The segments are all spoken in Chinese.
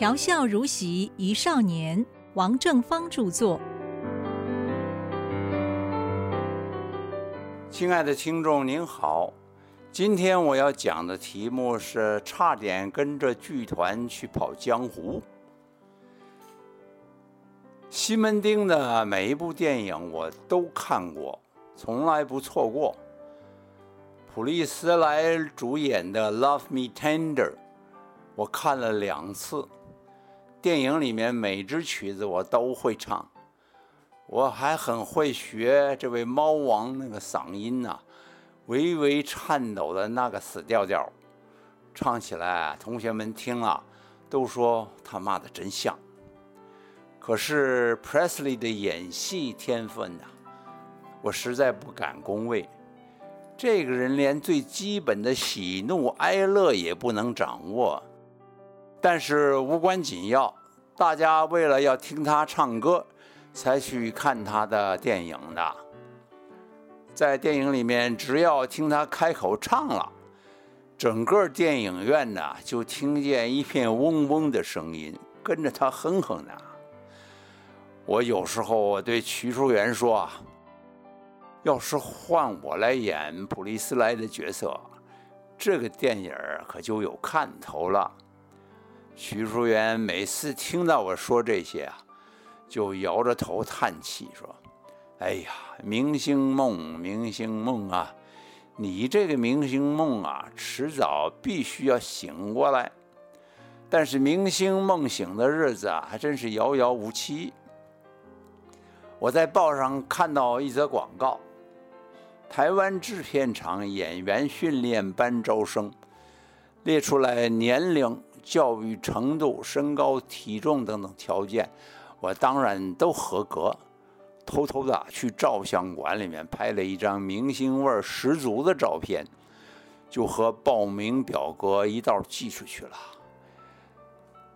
调笑如席一少年，王正芳著作。亲爱的听众您好，今天我要讲的题目是差点跟着剧团去跑江湖。西门町的每一部电影我都看过，从来不错过。普利斯莱主演的《Love Me Tender》，我看了两次。电影里面每支曲子我都会唱，我还很会学这位猫王那个嗓音呐，微微颤抖的那个死调调，唱起来同学们听了都说他妈的真像。可是 Presley 的演戏天分呐，我实在不敢恭维。这个人连最基本的喜怒哀乐也不能掌握，但是无关紧要。大家为了要听他唱歌，才去看他的电影的。在电影里面，只要听他开口唱了，整个电影院呢就听见一片嗡嗡的声音，跟着他哼哼呢。我有时候我对徐淑媛说啊。要是换我来演普利斯莱的角色，这个电影可就有看头了。徐淑媛每次听到我说这些啊，就摇着头叹气说：“哎呀，明星梦，明星梦啊！你这个明星梦啊，迟早必须要醒过来。但是明星梦醒的日子啊，还真是遥遥无期。”我在报上看到一则广告。台湾制片厂演员训练班招生，列出来年龄、教育程度、身高、体重等等条件，我当然都合格。偷偷的去照相馆里面拍了一张明星味儿十足的照片，就和报名表格一道寄出去了。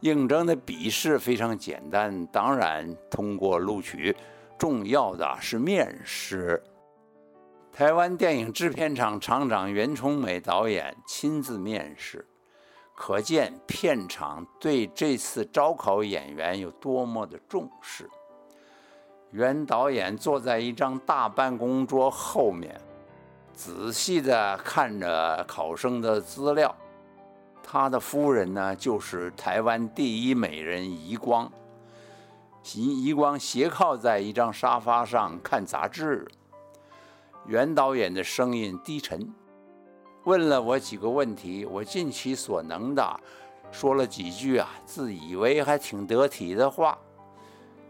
应征的笔试非常简单，当然通过录取。重要的是面试。台湾电影制片厂厂长袁崇美导演亲自面试，可见片场对这次招考演员有多么的重视。袁导演坐在一张大办公桌后面，仔细地看着考生的资料。他的夫人呢，就是台湾第一美人宜光。宜宜光斜靠在一张沙发上看杂志。袁导演的声音低沉，问了我几个问题，我尽其所能的说了几句啊，自以为还挺得体的话，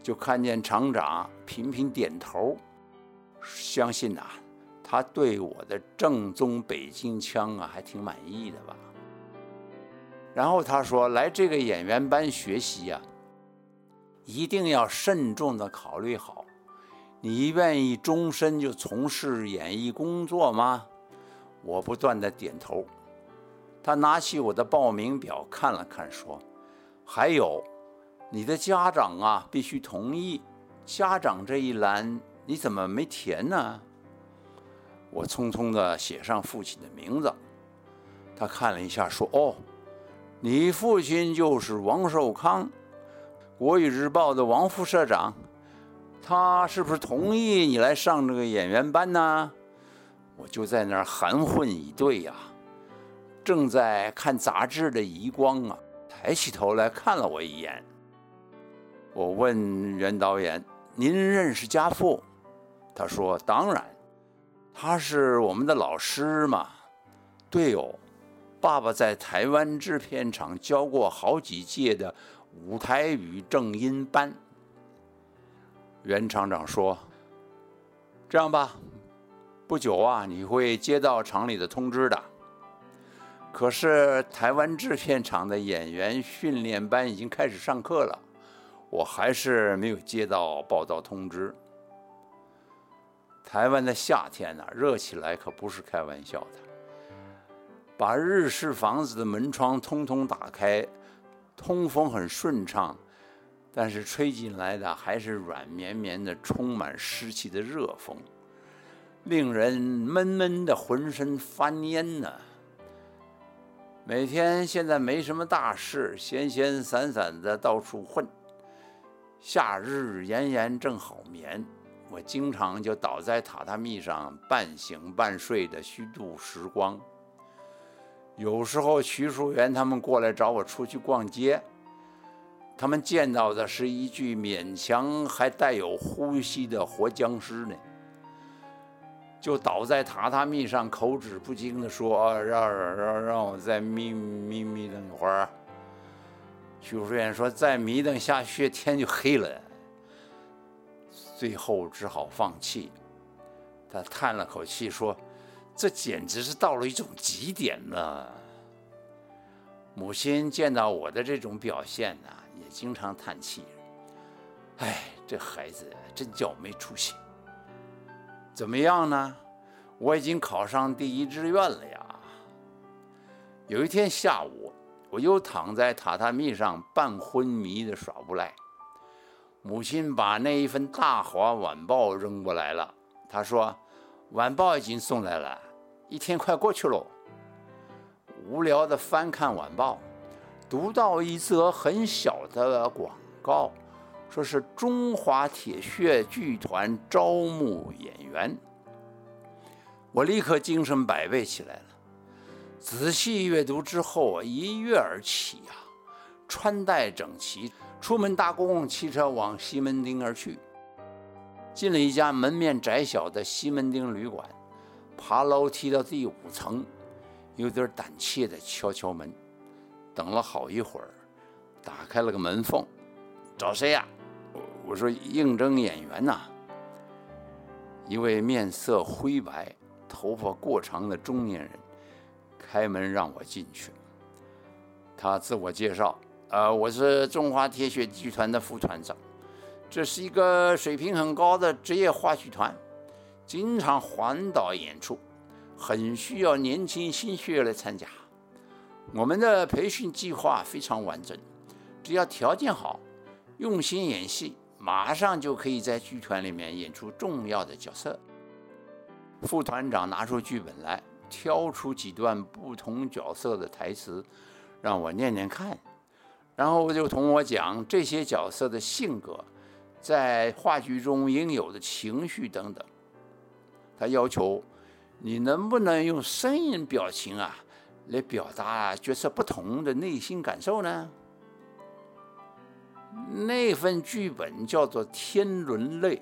就看见厂长频频点头，相信呐，他对我的正宗北京腔啊还挺满意的吧。然后他说：“来这个演员班学习呀，一定要慎重的考虑好。”你愿意终身就从事演艺工作吗？我不断的点头。他拿起我的报名表看了看，说：“还有，你的家长啊，必须同意。家长这一栏你怎么没填呢？”我匆匆的写上父亲的名字。他看了一下，说：“哦，你父亲就是王寿康，国语日报的王副社长。”他是不是同意你来上这个演员班呢？我就在那儿含混以对呀。正在看杂志的余光啊，抬起头来看了我一眼。我问袁导演：“您认识家父？”他说：“当然，他是我们的老师嘛。”对哦，爸爸在台湾制片厂教过好几届的舞台语正音班。袁厂长说：“这样吧，不久啊，你会接到厂里的通知的。可是台湾制片厂的演员训练班已经开始上课了，我还是没有接到报道通知。台湾的夏天呢，热起来可不是开玩笑的。把日式房子的门窗通通打开，通风很顺畅。”但是吹进来的还是软绵绵的、充满湿气的热风，令人闷闷的，浑身翻烟呢。每天现在没什么大事，闲闲散散的到处混。夏日炎炎正好眠，我经常就倒在榻榻米上半醒半睡的虚度时光。有时候徐淑媛他们过来找我出去逛街，他们见到的是一具勉强还带有呼吸的活僵尸呢。就倒在榻榻米上，口齿不清地说：“让让让让我再眯眯眯瞪一会儿。”徐淑媛说：“再眯瞪下去，天就黑了。”最后只好放弃。他叹了口气说：“这简直是到了一种极点了。”母亲见到我的这种表现呢，也经常叹气：“哎，这孩子真叫没出息。”怎么样呢？我已经考上第一志愿了呀。有一天下午，我又躺在榻榻米上半昏迷的耍无赖。母亲把那一份《大华晚报》扔过来了。她说：“晚报已经送来了，一天快过去喽。”无聊的翻看晚报，读到一则很小的广告。说是中华铁血剧团招募演员，我立刻精神百倍起来了。仔细阅读之后，一跃而起呀，穿戴整齐，出门搭公共汽车往西门町而去。进了一家门面窄小的西门町旅馆，爬楼梯到第五层，有点胆怯的敲敲门，等了好一会儿，打开了个门缝，找谁呀？我说应征演员呐，一位面色灰白、头发过长的中年人开门让我进去。他自我介绍：“呃，我是中华铁血剧团的副团长，这是一个水平很高的职业话剧团，经常环岛演出，很需要年轻新血来参加。我们的培训计划非常完整，只要条件好，用心演戏。”马上就可以在剧团里面演出重要的角色。副团长拿出剧本来，挑出几段不同角色的台词，让我念念看，然后就同我讲这些角色的性格，在话剧中应有的情绪等等。他要求你能不能用声音表情啊，来表达角色不同的内心感受呢？那份剧本叫做《天伦泪》，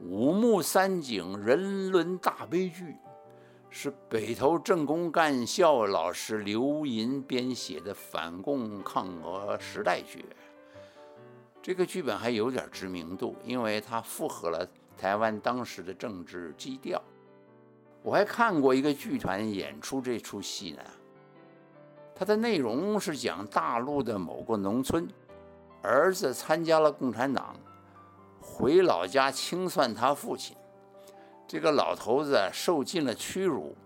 五幕三景人伦大悲剧，是北投政工干校老师刘银编写的反共抗俄时代剧。这个剧本还有点知名度，因为它符合了台湾当时的政治基调。我还看过一个剧团演出这出戏呢，它的内容是讲大陆的某个农村。儿子参加了共产党，回老家清算他父亲。这个老头子受尽了屈辱，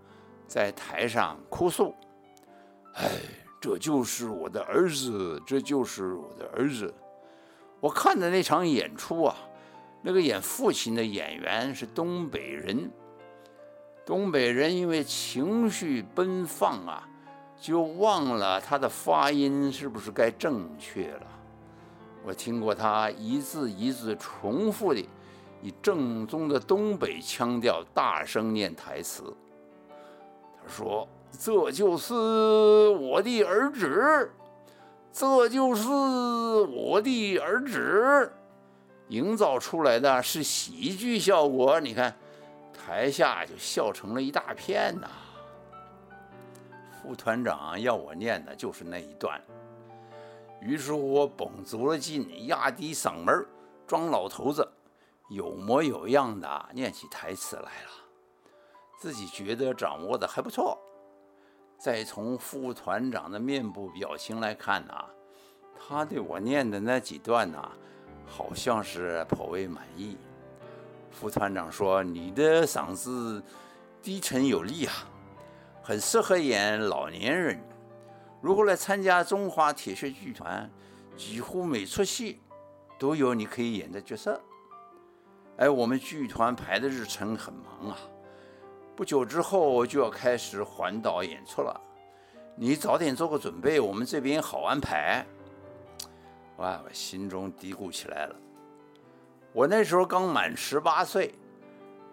在台上哭诉：“哎，这就是我的儿子，这就是我的儿子。”我看的那场演出啊，那个演父亲的演员是东北人。东北人因为情绪奔放啊，就忘了他的发音是不是该正确了。我听过他一字一字重复的，以正宗的东北腔调大声念台词。他说：“这就是我的儿子，这就是我的儿子。”营造出来的是喜剧效果。你看，台下就笑成了一大片呐。副团长要我念的就是那一段。于是我绷足了劲，压低嗓门装老头子，有模有样的念起台词来了。自己觉得掌握的还不错。再从副团长的面部表情来看呐，他对我念的那几段呐，好像是颇为满意。副团长说：“你的嗓子低沉有力啊，很适合演老年人。”如果来参加中华铁血剧团，几乎每出戏都有你可以演的角色。哎，我们剧团排的日程很忙啊，不久之后就要开始环岛演出了。你早点做个准备，我们这边好安排。哇，我心中嘀咕起来了。我那时候刚满十八岁，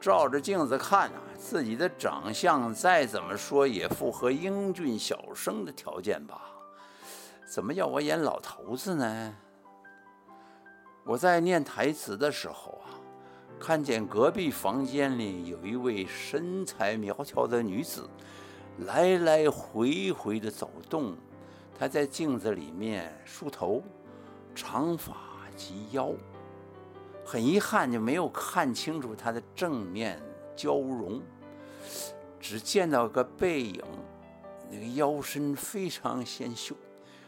照着镜子看啊，自己的长相再怎么说也符合英俊小生的条件吧？怎么要我演老头子呢？我在念台词的时候啊，看见隔壁房间里有一位身材苗条的女子。来来回回的走动，她在镜子里面梳头，长发及腰。很遗憾，就没有看清楚他的正面交融，只见到个背影。那个腰身非常纤秀，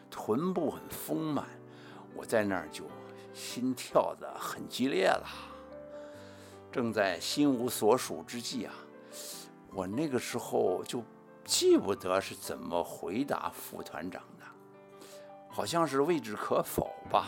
臀部很丰满。我在那儿就心跳的很激烈了。正在心无所属之际啊，我那个时候就。记不得是怎么回答副团长的，好像是未置可否吧。